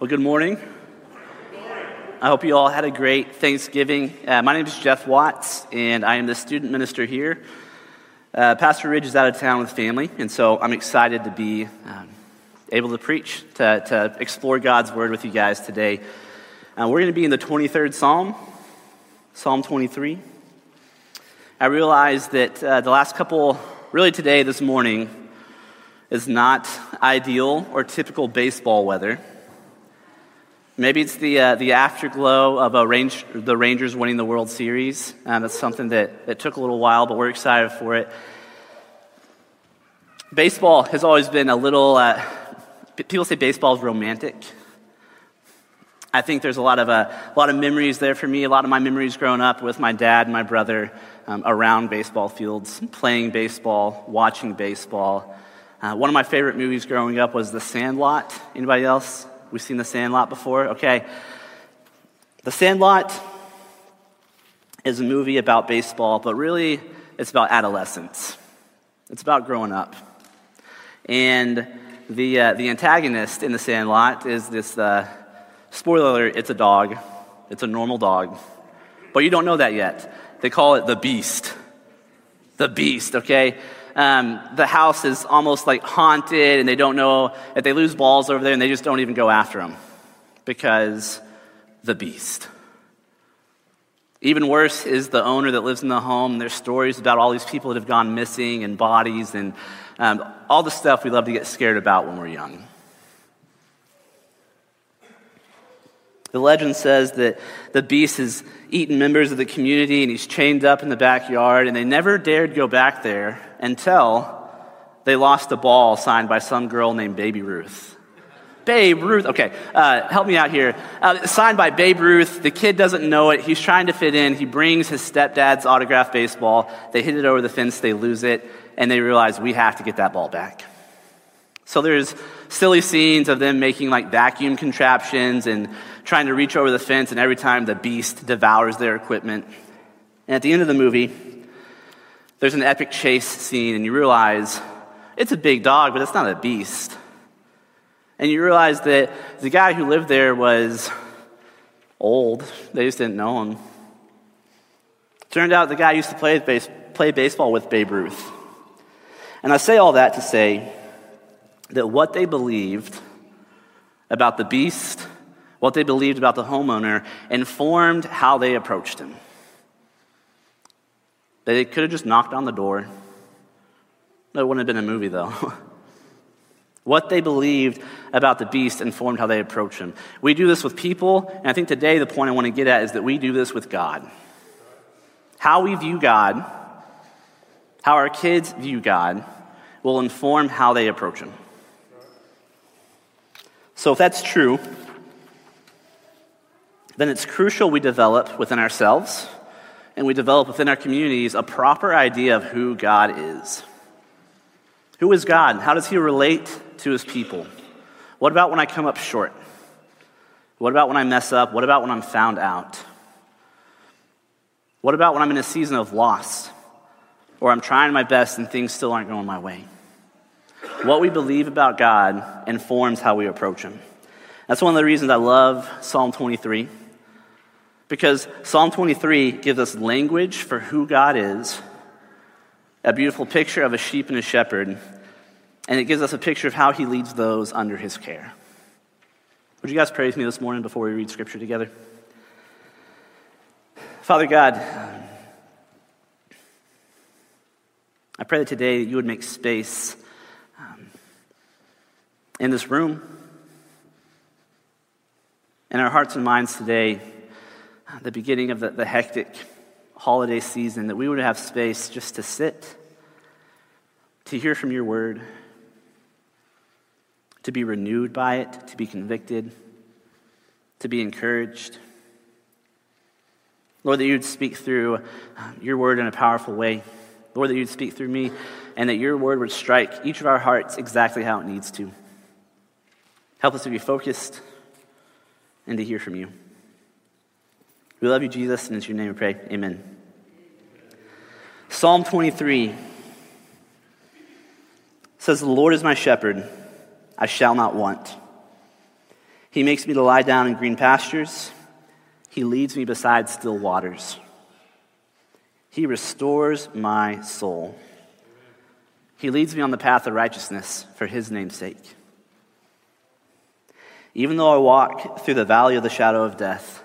Well, good morning. I hope you all had a great Thanksgiving. Uh, my name is Jeff Watts, and I am the student minister here. Uh, Pastor Ridge is out of town with family, and so I'm excited to be um, able to preach, to, to explore God's word with you guys today. Uh, we're going to be in the 23rd Psalm, Psalm 23. I realize that uh, the last couple, really today, this morning, is not ideal or typical baseball weather. Maybe it's the, uh, the afterglow of range, the Rangers winning the World Series. Um, that's something that, that took a little while, but we're excited for it. Baseball has always been a little, uh, people say baseball is romantic. I think there's a lot of, uh, a lot of memories there for me. A lot of my memories growing up with my dad and my brother um, around baseball fields, playing baseball, watching baseball. Uh, one of my favorite movies growing up was The Sandlot. Anybody else? We've seen The Sandlot before? Okay. The Sandlot is a movie about baseball, but really it's about adolescence. It's about growing up. And the, uh, the antagonist in The Sandlot is this, uh, spoiler alert, it's a dog. It's a normal dog. But you don't know that yet. They call it the beast. The beast, okay? Um, the house is almost like haunted and they don't know if they lose balls over there and they just don't even go after them because the beast. Even worse is the owner that lives in the home. There's stories about all these people that have gone missing and bodies and um, all the stuff we love to get scared about when we're young. The legend says that the beast has eaten members of the community and he's chained up in the backyard, and they never dared go back there until they lost a ball signed by some girl named Baby Ruth. Babe Ruth, okay, uh, help me out here. Uh, signed by Babe Ruth. The kid doesn't know it. He's trying to fit in. He brings his stepdad's autographed baseball. They hit it over the fence, they lose it, and they realize we have to get that ball back. So there's silly scenes of them making like vacuum contraptions and trying to reach over the fence, and every time the beast devours their equipment. And at the end of the movie, there's an epic chase scene, and you realize it's a big dog, but it's not a beast. And you realize that the guy who lived there was old, they just didn't know him. Turned out the guy used to play, base, play baseball with Babe Ruth. And I say all that to say that what they believed about the beast what they believed about the homeowner informed how they approached him. They could have just knocked on the door. That wouldn't have been a movie, though. what they believed about the beast informed how they approach him. We do this with people, and I think today the point I want to get at is that we do this with God. How we view God, how our kids view God, will inform how they approach him. So, if that's true, then it's crucial we develop within ourselves and we develop within our communities a proper idea of who God is. Who is God? How does he relate to his people? What about when I come up short? What about when I mess up? What about when I'm found out? What about when I'm in a season of loss or I'm trying my best and things still aren't going my way? What we believe about God informs how we approach him. That's one of the reasons I love Psalm 23 because Psalm 23 gives us language for who God is, a beautiful picture of a sheep and a shepherd, and it gives us a picture of how he leads those under his care. Would you guys pray with me this morning before we read scripture together? Father God, I pray that today you would make space um, in this room, in our hearts and minds today the beginning of the, the hectic holiday season, that we would have space just to sit, to hear from your word, to be renewed by it, to be convicted, to be encouraged. Lord, that you'd speak through uh, your word in a powerful way. Lord, that you'd speak through me, and that your word would strike each of our hearts exactly how it needs to. Help us to be focused and to hear from you. We love you, Jesus, and it's your name we pray. Amen. Psalm 23 says, The Lord is my shepherd, I shall not want. He makes me to lie down in green pastures. He leads me beside still waters. He restores my soul. He leads me on the path of righteousness for his name's sake. Even though I walk through the valley of the shadow of death,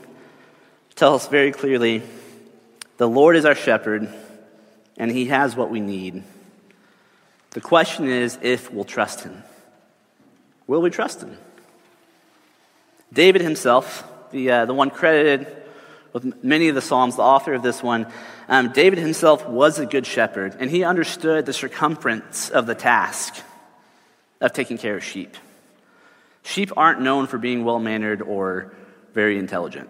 tell us very clearly the Lord is our shepherd, and he has what we need. The question is if we'll trust him. Will we trust him? David himself, the, uh, the one credited with many of the Psalms, the author of this one, um, David himself was a good shepherd, and he understood the circumference of the task of taking care of sheep. Sheep aren't known for being well mannered or very intelligent.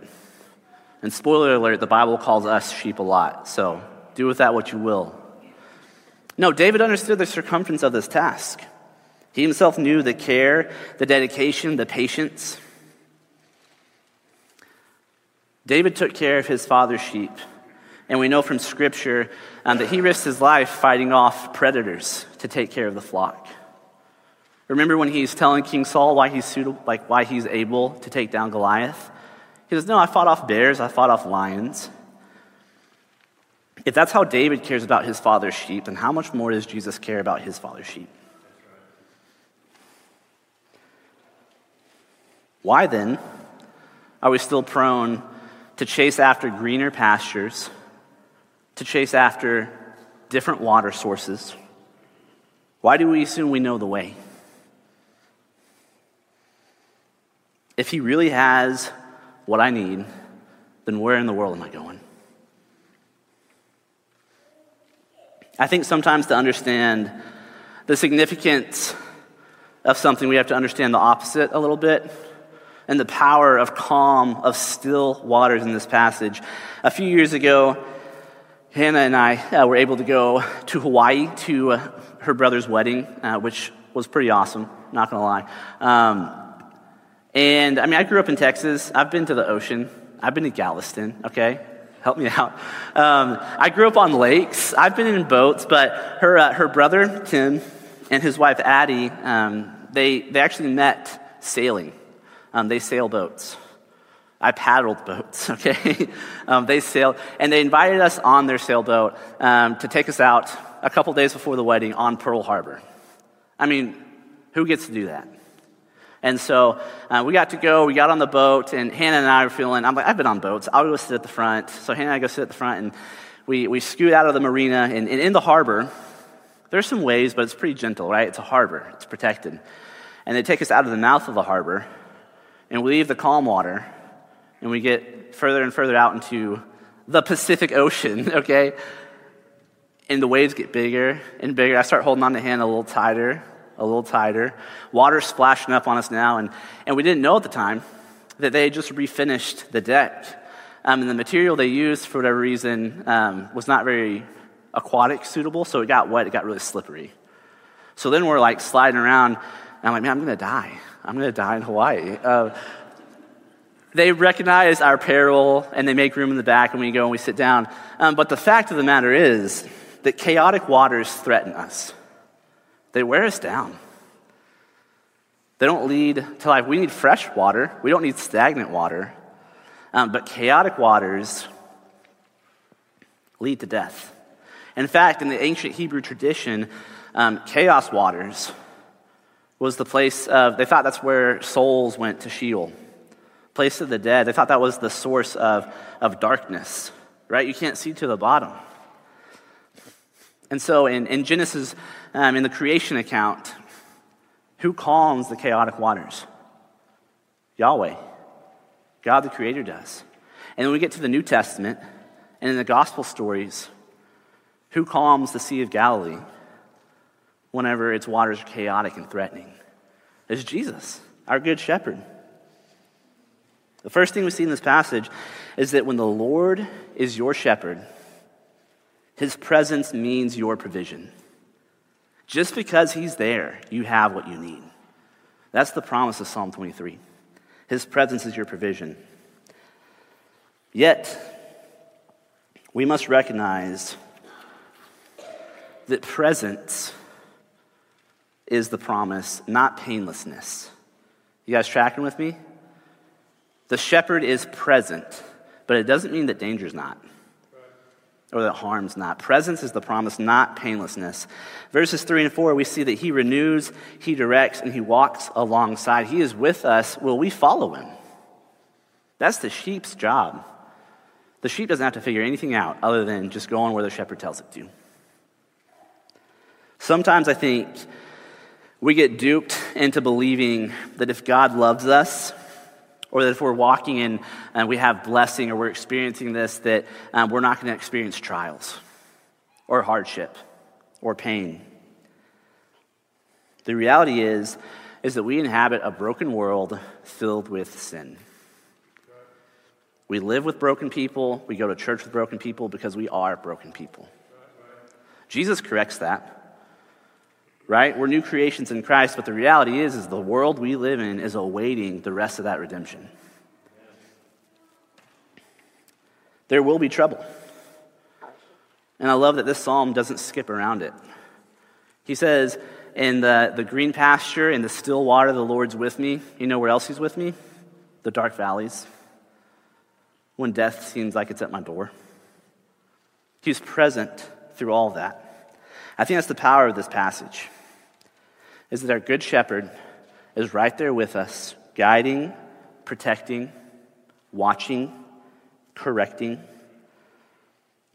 And spoiler alert, the Bible calls us sheep a lot, so do with that what you will. No, David understood the circumference of this task. He himself knew the care, the dedication, the patience. David took care of his father's sheep, and we know from Scripture um, that he risked his life fighting off predators to take care of the flock. Remember when he's telling King Saul why he's suitable, like why he's able to take down Goliath? He says, "No, I fought off bears, I fought off lions." If that's how David cares about his father's sheep, then how much more does Jesus care about his father's sheep? Why then are we still prone to chase after greener pastures, to chase after different water sources? Why do we assume we know the way? If he really has what I need, then where in the world am I going? I think sometimes to understand the significance of something, we have to understand the opposite a little bit and the power of calm, of still waters in this passage. A few years ago, Hannah and I uh, were able to go to Hawaii to uh, her brother's wedding, uh, which was pretty awesome, not gonna lie. Um, and I mean, I grew up in Texas. I've been to the ocean. I've been to Galveston, okay? Help me out. Um, I grew up on lakes. I've been in boats, but her, uh, her brother, Tim, and his wife, Addie, um, they, they actually met sailing. Um, they sail boats. I paddled boats, okay? um, they sailed, and they invited us on their sailboat um, to take us out a couple days before the wedding on Pearl Harbor. I mean, who gets to do that? And so uh, we got to go, we got on the boat, and Hannah and I were feeling, I'm like, I've been on boats, I'll go sit at the front. So Hannah and I go sit at the front, and we, we scoot out of the marina, and, and in the harbor, there's some waves, but it's pretty gentle, right? It's a harbor, it's protected. And they take us out of the mouth of the harbor, and we leave the calm water and we get further and further out into the Pacific Ocean, okay? And the waves get bigger and bigger. I start holding on to hand a little tighter, a little tighter. Water splashing up on us now, and, and we didn't know at the time that they had just refinished the deck. Um, and the material they used, for whatever reason, um, was not very aquatic suitable, so it got wet, it got really slippery. So then we're like sliding around, and I'm like, man, I'm gonna die. I'm to die in Hawaii. Uh, they recognize our peril and they make room in the back and we go and we sit down. Um, but the fact of the matter is that chaotic waters threaten us, they wear us down. They don't lead to life. We need fresh water, we don't need stagnant water. Um, but chaotic waters lead to death. In fact, in the ancient Hebrew tradition, um, chaos waters was the place of, they thought that's where souls went to Sheol, place of the dead. They thought that was the source of, of darkness, right? You can't see to the bottom. And so in, in Genesis, um, in the creation account, who calms the chaotic waters? Yahweh. God the Creator does. And then we get to the New Testament, and in the gospel stories, who calms the Sea of Galilee? whenever its waters are chaotic and threatening is Jesus, our good shepherd. The first thing we see in this passage is that when the Lord is your shepherd, his presence means your provision. Just because he's there, you have what you need. That's the promise of Psalm 23. His presence is your provision. Yet, we must recognize that presence is the promise, not painlessness. You guys tracking with me? The shepherd is present, but it doesn't mean that danger's not or that harm's not. Presence is the promise, not painlessness. Verses 3 and 4, we see that he renews, he directs, and he walks alongside. He is with us. Will we follow him? That's the sheep's job. The sheep doesn't have to figure anything out other than just going where the shepherd tells it to. Sometimes I think we get duped into believing that if God loves us, or that if we're walking in and we have blessing or we're experiencing this, that um, we're not going to experience trials or hardship or pain. The reality is, is that we inhabit a broken world filled with sin. We live with broken people. We go to church with broken people because we are broken people. Jesus corrects that. Right? We're new creations in Christ, but the reality is is the world we live in is awaiting the rest of that redemption. There will be trouble. And I love that this psalm doesn't skip around it. He says, In the, the green pasture, in the still water, the Lord's with me. You know where else He's with me? The dark valleys when death seems like it's at my door. He's present through all that. I think that's the power of this passage. Is that our good shepherd is right there with us, guiding, protecting, watching, correcting.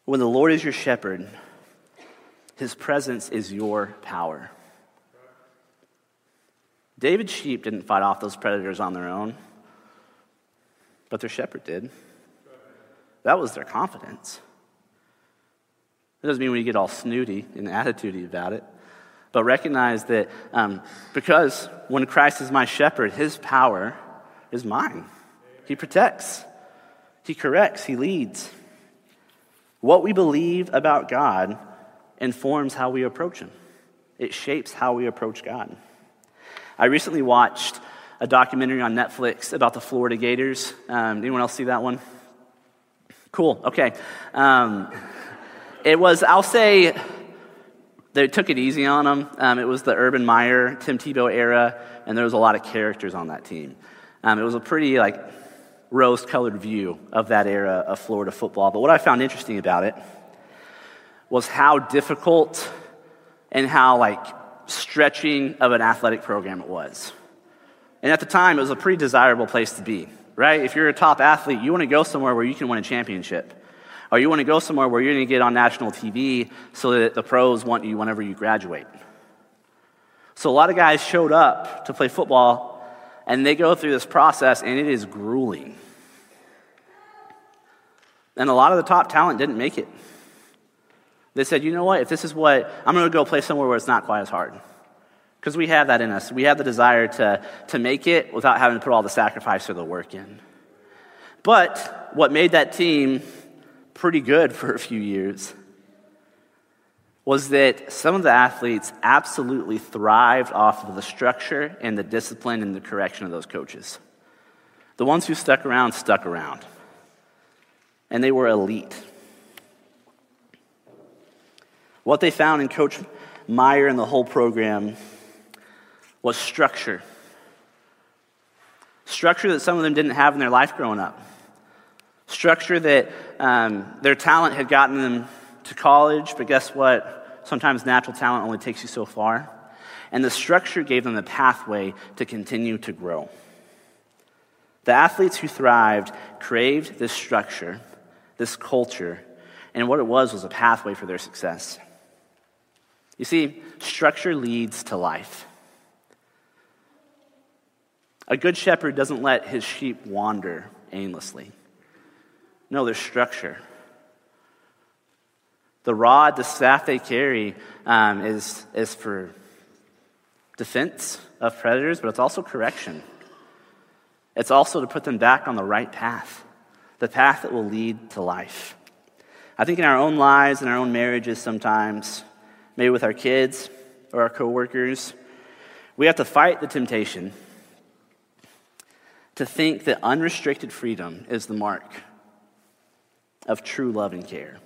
When the Lord is your shepherd, his presence is your power. David's sheep didn't fight off those predators on their own, but their shepherd did. That was their confidence. It doesn't mean we get all snooty and attitudey about it, but recognize that um, because when Christ is my shepherd, his power is mine. He protects, he corrects, he leads. What we believe about God informs how we approach him, it shapes how we approach God. I recently watched a documentary on Netflix about the Florida Gators. Um, anyone else see that one? Cool. Okay. Um, it was, I'll say, they took it easy on them. Um, it was the Urban Meyer, Tim Tebow era, and there was a lot of characters on that team. Um, it was a pretty like rose-colored view of that era of Florida football. But what I found interesting about it was how difficult and how like stretching of an athletic program it was. And at the time, it was a pretty desirable place to be right? If you're a top athlete, you want to go somewhere where you can win a championship. Or you want to go somewhere where you're going to get on national TV so that the pros want you whenever you graduate. So a lot of guys showed up to play football and they go through this process and it is grueling. And a lot of the top talent didn't make it. They said, you know what, if this is what, I'm going to go play somewhere where it's not quite as hard. Because we have that in us. We have the desire to, to make it without having to put all the sacrifice or the work in. But what made that team pretty good for a few years was that some of the athletes absolutely thrived off of the structure and the discipline and the correction of those coaches. The ones who stuck around stuck around. And they were elite. What they found in Coach Meyer and the whole program was structure. Structure that some of them didn't have in their life growing up. Structure that um, their talent had gotten them to college, but guess what? Sometimes natural talent only takes you so far. And the structure gave them the pathway to continue to grow. The athletes who thrived craved this structure, this culture, and what it was was a pathway for their success. You see, structure leads to life. A good shepherd doesn't let his sheep wander aimlessly. No, there's structure. The rod, the staff they carry, um, is, is for defense of predators, but it's also correction. It's also to put them back on the right path, the path that will lead to life. I think in our own lives, in our own marriages sometimes, maybe with our kids or our coworkers, we have to fight the temptation to think that unrestricted freedom is the mark of true love and care.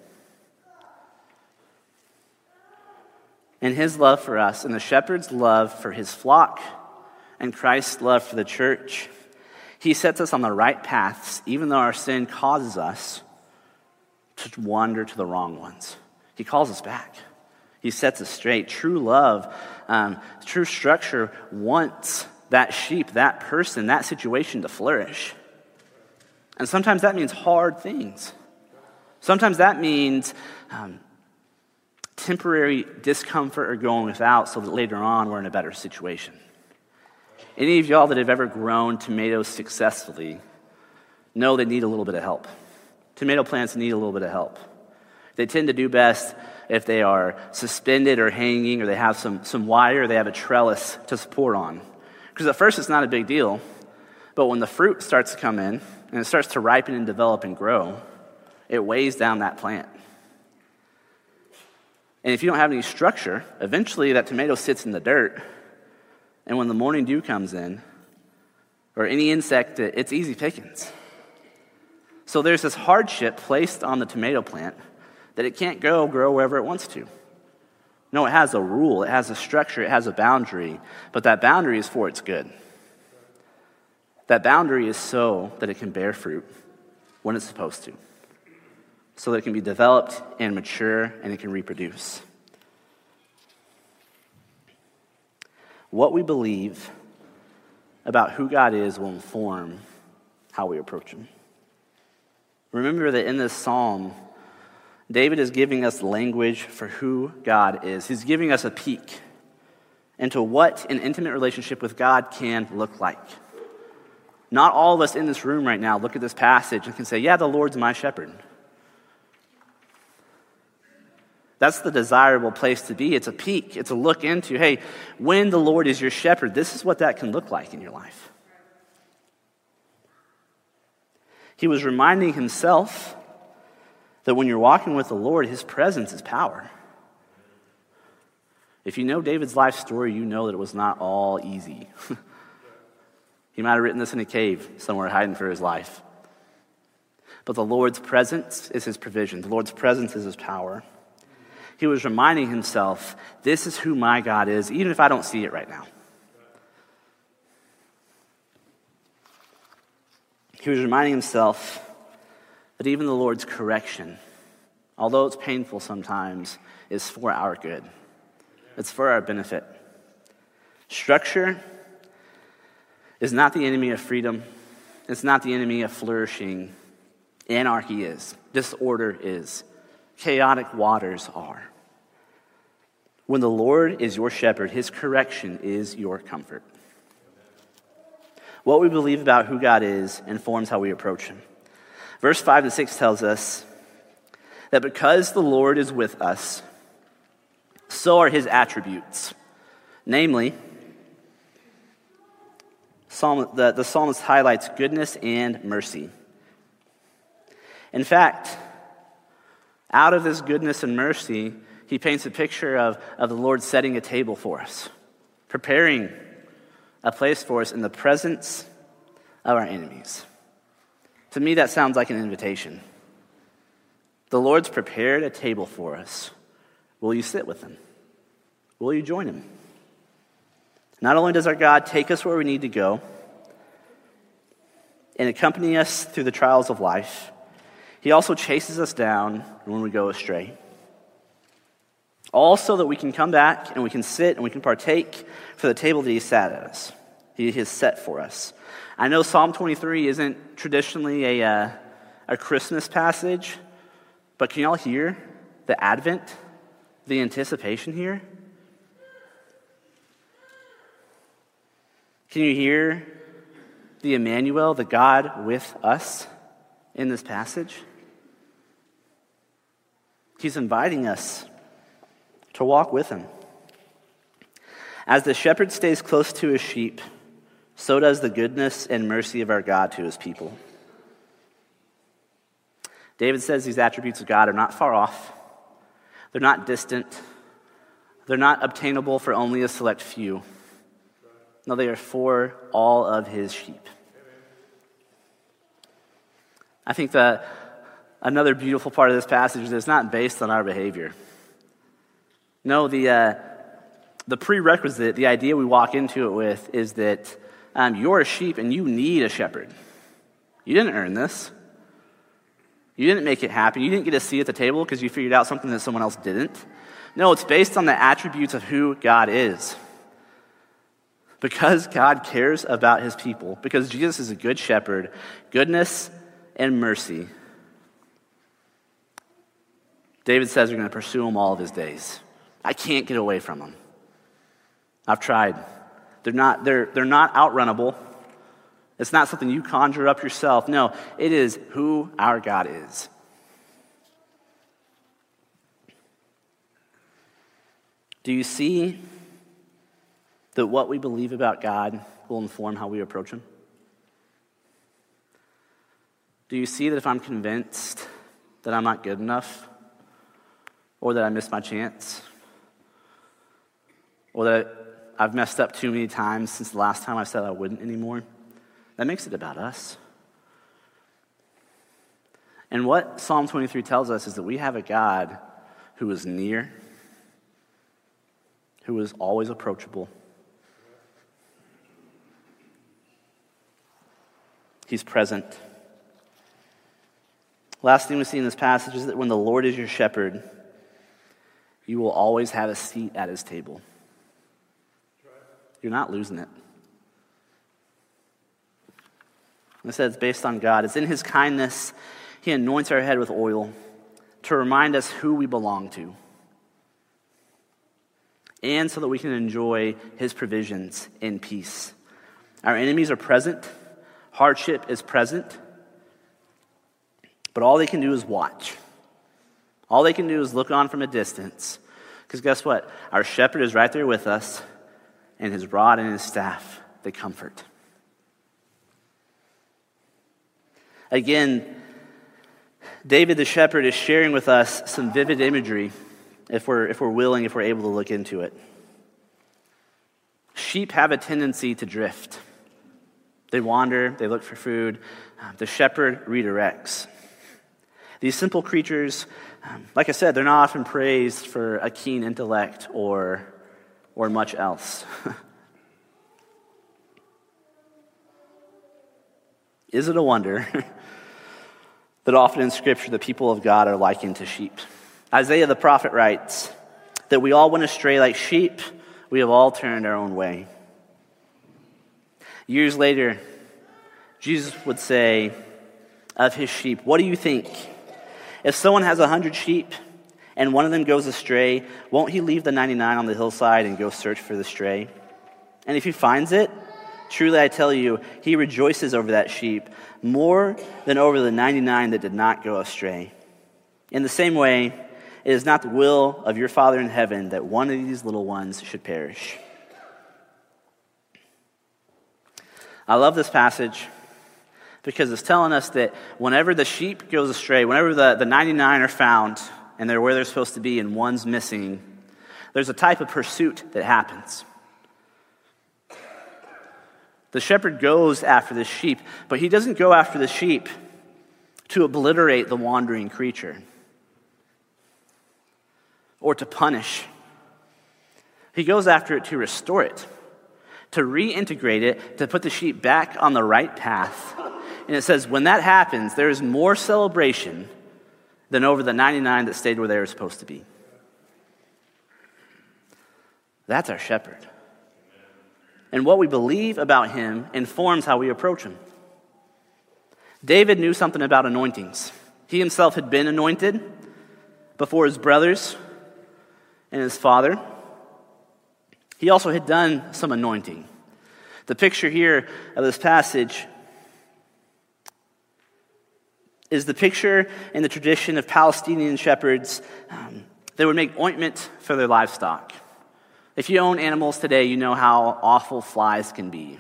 And his love for us, and the shepherd's love for his flock, and Christ's love for the church, he sets us on the right paths, even though our sin causes us to wander to the wrong ones. He calls us back. He sets us straight. True love, um, true structure wants that sheep, that person, that situation to flourish. And sometimes that means hard things. Sometimes that means um, temporary discomfort or going without so that later on we're in a better situation. Any of y'all that have ever grown tomatoes successfully know they need a little bit of help. Tomato plants need a little bit of help. They tend to do best if they are suspended or hanging, or they have some, some wire, they have a trellis to support on. Because at first it's not a big deal, but when the fruit starts to come in and it starts to ripen and develop and grow, it weighs down that plant. And if you don't have any structure, eventually that tomato sits in the dirt, and when the morning dew comes in, or any insect, it's easy pickings. So there's this hardship placed on the tomato plant that it can't go grow wherever it wants to. No, it has a rule, it has a structure, it has a boundary, but that boundary is for its good. That boundary is so that it can bear fruit when it's supposed to, so that it can be developed and mature and it can reproduce. What we believe about who God is will inform how we approach Him. Remember that in this psalm, David is giving us language for who God is. He's giving us a peek into what an intimate relationship with God can look like. Not all of us in this room right now look at this passage and can say, Yeah, the Lord's my shepherd. That's the desirable place to be. It's a peek, it's a look into, hey, when the Lord is your shepherd, this is what that can look like in your life. He was reminding himself that when you're walking with the Lord, his presence is power. If you know David's life story, you know that it was not all easy. he might have written this in a cave somewhere hiding for his life. But the Lord's presence is his provision, the Lord's presence is his power he was reminding himself, this is who my God is, even if I don't see it right now. He was reminding himself that even the Lord's correction, although it's painful sometimes, is for our good. It's for our benefit. Structure is not the enemy of freedom, it's not the enemy of flourishing. Anarchy is, disorder is, chaotic waters are. When the Lord is your shepherd, his correction is your comfort. What we believe about who God is informs how we approach him. Verse 5 and 6 tells us that because the Lord is with us, so are his attributes. Namely, Psalm, the, the psalmist highlights goodness and mercy. In fact, out of this goodness and mercy, he paints a picture of, of the Lord setting a table for us, preparing a place for us in the presence of our enemies. To me, that sounds like an invitation. The Lord's prepared a table for us. Will you sit with him? Will you join him? Not only does our God take us where we need to go and accompany us through the trials of life, he also chases us down when we go astray. All so that we can come back and we can sit and we can partake for the table that He sat at us. He has set for us. I know Psalm 23 isn't traditionally a, uh, a Christmas passage, but can y'all hear the Advent, the anticipation here? Can you hear the Emmanuel, the God with us, in this passage? He's inviting us to walk with him. As the shepherd stays close to his sheep, so does the goodness and mercy of our God to his people. David says these attributes of God are not far off, they're not distant, they're not obtainable for only a select few. No, they are for all of his sheep. I think that another beautiful part of this passage is it's not based on our behavior. No, the, uh, the prerequisite, the idea we walk into it with, is that um, you're a sheep and you need a shepherd. You didn't earn this. You didn't make it happen. You didn't get a seat at the table because you figured out something that someone else didn't. No, it's based on the attributes of who God is. Because God cares about his people, because Jesus is a good shepherd, goodness and mercy. David says we're going to pursue him all of his days. I can't get away from them. I've tried. They're not, they're, they're not outrunnable. It's not something you conjure up yourself. No, it is who our God is. Do you see that what we believe about God will inform how we approach Him? Do you see that if I'm convinced that I'm not good enough, or that I missed my chance, or that I've messed up too many times since the last time I said I wouldn't anymore. That makes it about us. And what Psalm 23 tells us is that we have a God who is near, who is always approachable. He's present. Last thing we see in this passage is that when the Lord is your shepherd, you will always have a seat at his table. You're not losing it. I said it's based on God. It's in His kindness. He anoints our head with oil to remind us who we belong to. And so that we can enjoy His provisions in peace. Our enemies are present, hardship is present, but all they can do is watch. All they can do is look on from a distance. Because guess what? Our shepherd is right there with us, and his rod and his staff, they comfort. Again, David the shepherd is sharing with us some vivid imagery if we're, if we're willing, if we're able to look into it. Sheep have a tendency to drift. They wander, they look for food. The shepherd redirects. These simple creatures, like I said, they're not often praised for a keen intellect or or much else. Is it a wonder that often in Scripture the people of God are likened to sheep? Isaiah the prophet writes that we all went astray like sheep, we have all turned our own way. Years later, Jesus would say of his sheep, What do you think? If someone has a hundred sheep, and one of them goes astray, won't he leave the 99 on the hillside and go search for the stray? And if he finds it, truly I tell you, he rejoices over that sheep more than over the 99 that did not go astray. In the same way, it is not the will of your Father in heaven that one of these little ones should perish. I love this passage because it's telling us that whenever the sheep goes astray, whenever the, the 99 are found, and they're where they're supposed to be and one's missing, there's a type of pursuit that happens. The shepherd goes after the sheep, but he doesn't go after the sheep to obliterate the wandering creature or to punish. He goes after it to restore it, to reintegrate it, to put the sheep back on the right path. And it says, when that happens, there is more celebration than over the 99 that stayed where they were supposed to be. That's our shepherd. And what we believe about him informs how we approach him. David knew something about anointings. He himself had been anointed before his brothers and his father. He also had done some anointing. The picture here of this passage is the picture in the tradition of Palestinian shepherds. Um, they would make ointment for their livestock. If you own animals today, you know how awful flies can be.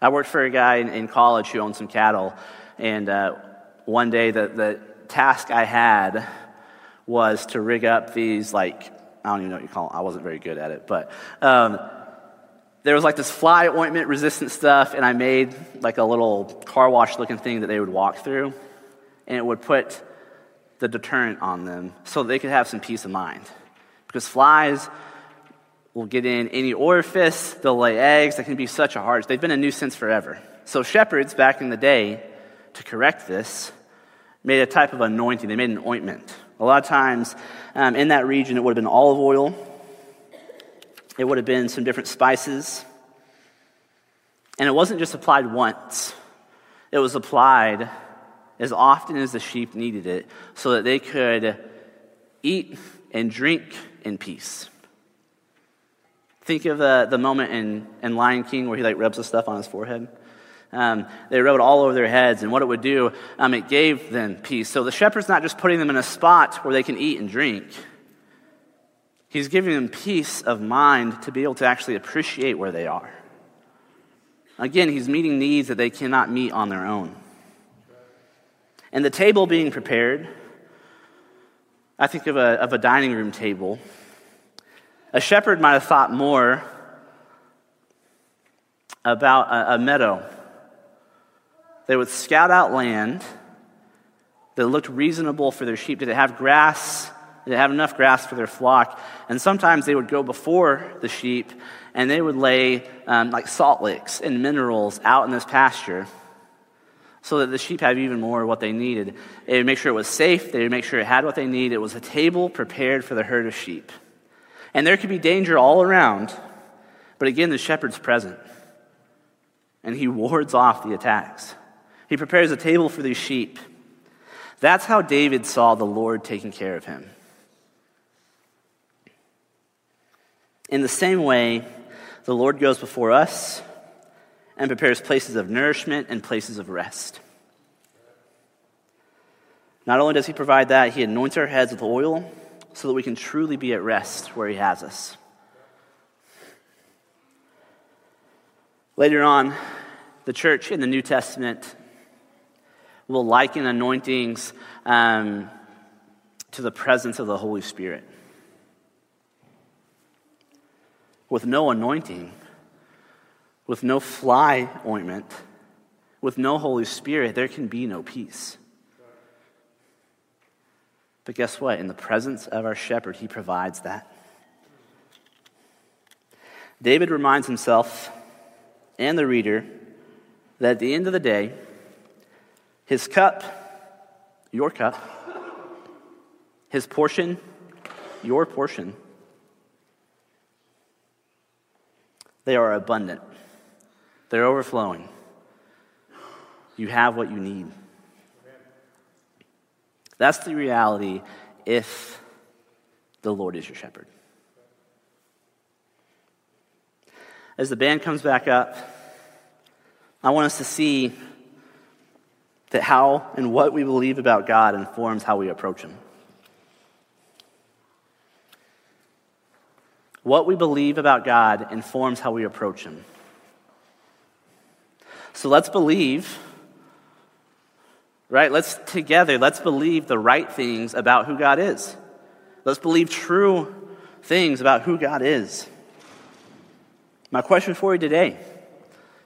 I worked for a guy in, in college who owned some cattle, and uh, one day the, the task I had was to rig up these, like, I don't even know what you call them. I wasn't very good at it, but um, there was like this fly ointment resistant stuff, and I made like a little car wash looking thing that they would walk through, and it would put the deterrent on them so they could have some peace of mind. Because flies will get in any orifice, they'll lay eggs, that can be such a hardship. They've been a nuisance forever. So, shepherds back in the day, to correct this, made a type of anointing. They made an ointment. A lot of times um, in that region, it would have been olive oil, it would have been some different spices. And it wasn't just applied once, it was applied as often as the sheep needed it so that they could eat and drink in peace. Think of the, the moment in, in Lion King where he like rubs the stuff on his forehead. Um, they rubbed all over their heads, and what it would do, um, it gave them peace. So the shepherd's not just putting them in a spot where they can eat and drink. He's giving them peace of mind to be able to actually appreciate where they are. Again, he's meeting needs that they cannot meet on their own. And the table being prepared, I think of a, of a dining room table. A shepherd might have thought more about a, a meadow. They would scout out land that looked reasonable for their sheep. Did it have grass? Did it have enough grass for their flock? And sometimes they would go before the sheep and they would lay um, like salt licks and minerals out in this pasture so that the sheep have even more of what they needed. They would make sure it was safe, they would make sure it had what they needed. It was a table prepared for the herd of sheep. And there could be danger all around, but again, the shepherd's present. And he wards off the attacks. He prepares a table for these sheep. That's how David saw the Lord taking care of him. In the same way, the Lord goes before us and prepares places of nourishment and places of rest. Not only does He provide that, He anoints our heads with oil so that we can truly be at rest where He has us. Later on, the church in the New Testament will liken anointings um, to the presence of the Holy Spirit. With no anointing, with no fly ointment, with no Holy Spirit, there can be no peace. But guess what? In the presence of our shepherd, he provides that. David reminds himself and the reader that at the end of the day, his cup, your cup, his portion, your portion, they are abundant. They're overflowing. You have what you need. That's the reality if the Lord is your shepherd. As the band comes back up, I want us to see that how and what we believe about God informs how we approach Him. What we believe about God informs how we approach Him. So let's believe, right? Let's together, let's believe the right things about who God is. Let's believe true things about who God is. My question for you today,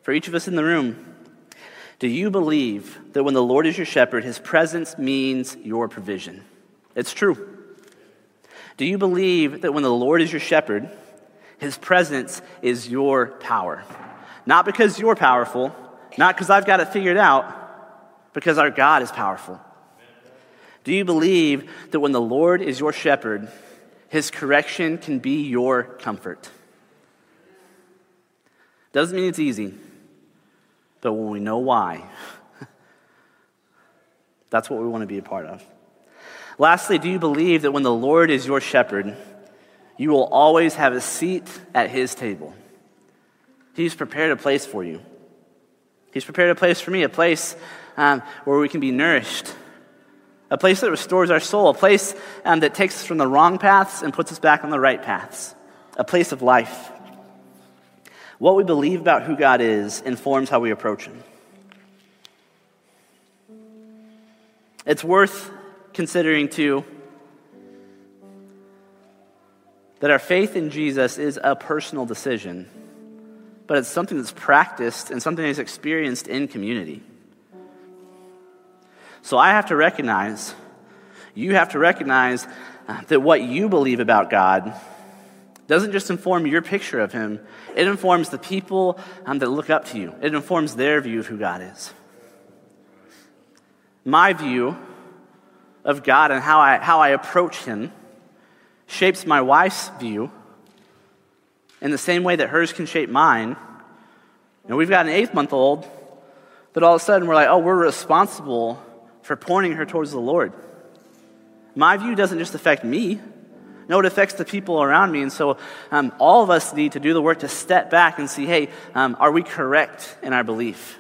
for each of us in the room, do you believe that when the Lord is your shepherd, his presence means your provision? It's true. Do you believe that when the Lord is your shepherd, his presence is your power? Not because you're powerful, not because I've got it figured out, because our God is powerful. Do you believe that when the Lord is your shepherd, his correction can be your comfort? Doesn't mean it's easy, but when we know why, that's what we want to be a part of. Lastly, do you believe that when the Lord is your shepherd, you will always have a seat at his table? He's prepared a place for you. He's prepared a place for me, a place um, where we can be nourished, a place that restores our soul, a place um, that takes us from the wrong paths and puts us back on the right paths, a place of life. What we believe about who God is informs how we approach Him. It's worth considering, too, that our faith in Jesus is a personal decision, but it's something that's practiced and something that's experienced in community. So I have to recognize, you have to recognize uh, that what you believe about God doesn't just inform your picture of Him, it informs the people um, that look up to you. It informs their view of who God is. My view of God and how I, how I approach Him shapes my wife's view in the same way that hers can shape mine. And we've got an eighth month old that all of a sudden we're like, oh, we're responsible for pointing her towards the Lord. My view doesn't just affect me, no, it affects the people around me. And so um, all of us need to do the work to step back and see hey, um, are we correct in our belief?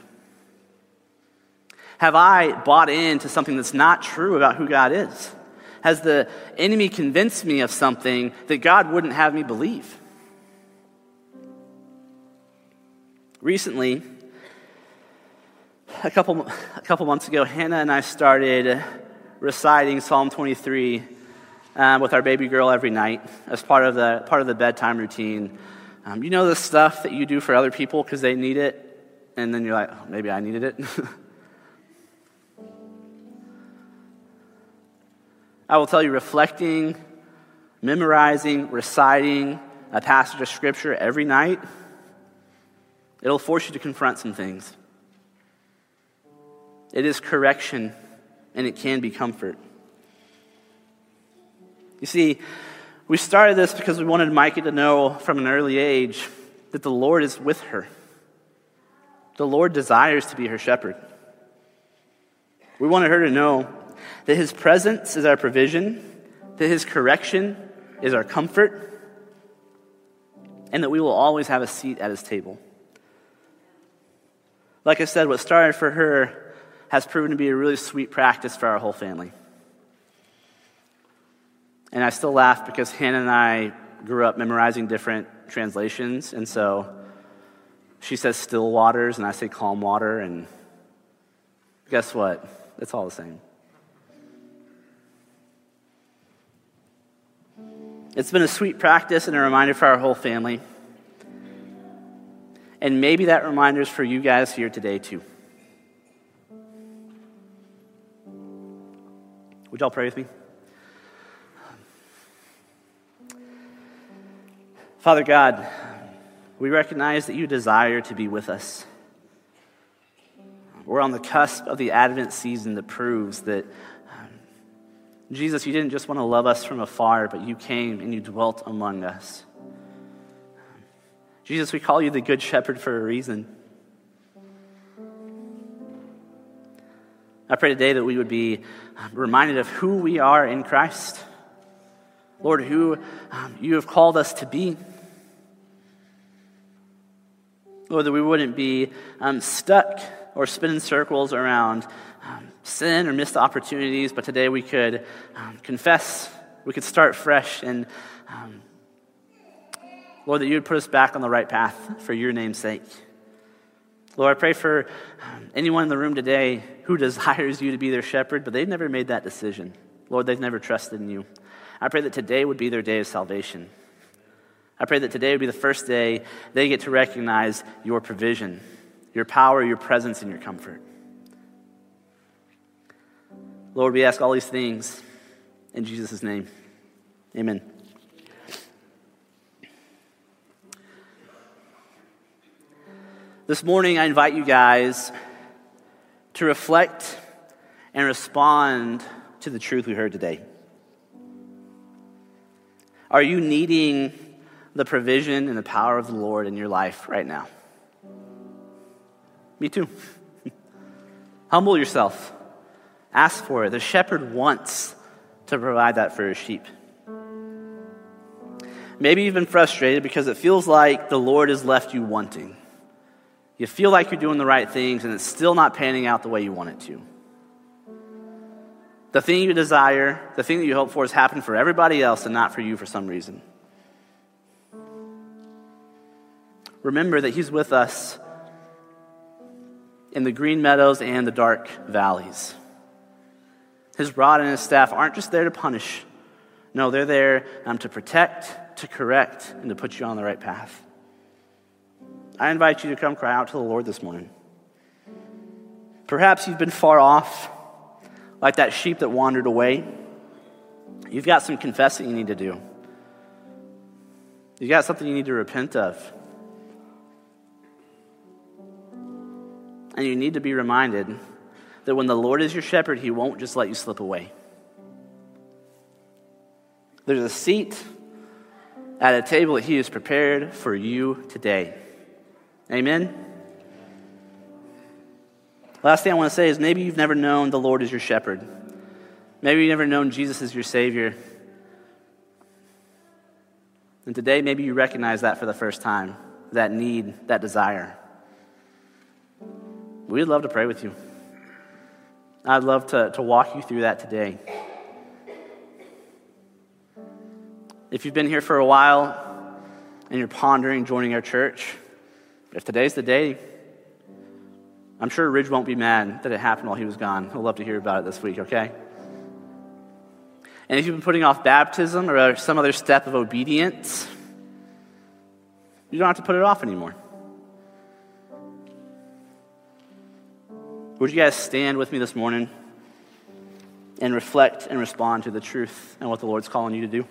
Have I bought into something that's not true about who God is? Has the enemy convinced me of something that God wouldn't have me believe? Recently, a couple, a couple months ago, Hannah and I started reciting Psalm 23 um, with our baby girl every night as part of the, part of the bedtime routine. Um, you know the stuff that you do for other people because they need it, and then you're like, oh, maybe I needed it. I will tell you, reflecting, memorizing, reciting a passage of Scripture every night, it'll force you to confront some things. It is correction, and it can be comfort. You see, we started this because we wanted Micah to know from an early age that the Lord is with her. The Lord desires to be her shepherd. We wanted her to know that His presence is our provision, that His correction is our comfort, and that we will always have a seat at His table. Like I said, what started for her has proven to be a really sweet practice for our whole family. And I still laugh because Hannah and I grew up memorizing different translations, and so she says still waters, and I say calm water, and guess what? It's all the same. It's been a sweet practice and a reminder for our whole family. And maybe that reminder is for you guys here today, too. Would y'all pray with me? Father God, we recognize that you desire to be with us. We're on the cusp of the Advent season that proves that um, Jesus, you didn't just want to love us from afar, but you came and you dwelt among us. Jesus, we call you the Good Shepherd for a reason. I pray today that we would be reminded of who we are in Christ. Lord, who um, you have called us to be. Lord, that we wouldn't be um, stuck or spinning circles around um, sin or missed opportunities, but today we could um, confess, we could start fresh, and um, Lord, that you would put us back on the right path for your name's sake. Lord, I pray for um, anyone in the room today who desires you to be their shepherd, but they've never made that decision. Lord, they've never trusted in you. I pray that today would be their day of salvation. I pray that today would be the first day they get to recognize your provision, your power, your presence, and your comfort. Lord, we ask all these things in Jesus' name. Amen. This morning, I invite you guys to reflect and respond to the truth we heard today. Are you needing the provision and the power of the Lord in your life right now? Me too. Humble yourself. Ask for it. The shepherd wants to provide that for his sheep. Maybe you've been frustrated because it feels like the Lord has left you wanting. You feel like you're doing the right things and it's still not panning out the way you want it to. The thing you desire, the thing that you hope for, has happened for everybody else and not for you for some reason. remember that He's with us in the green meadows and the dark valleys. His rod and his staff aren't just there to punish. No, they're there um, to protect, to correct, and to put you on the right path. I invite you to come cry out to the Lord this morning. Perhaps you've been far off, like that sheep that wandered away. You've got some confessing you need to do. You've got something you need to repent of. And you need to be reminded that when the Lord is your shepherd, he won't just let you slip away. There's a seat at a table that he has prepared for you today. Amen? Last thing I want to say is maybe you've never known the Lord as your shepherd. Maybe you've never known Jesus as your Savior. And today, maybe you recognize that for the first time that need, that desire. We'd love to pray with you. I'd love to, to walk you through that today. If you've been here for a while and you're pondering joining our church, if today's the day, I'm sure Ridge won't be mad that it happened while he was gone. He'll love to hear about it this week, okay? And if you've been putting off baptism or some other step of obedience, you don't have to put it off anymore. Would you guys stand with me this morning and reflect and respond to the truth and what the Lord's calling you to do?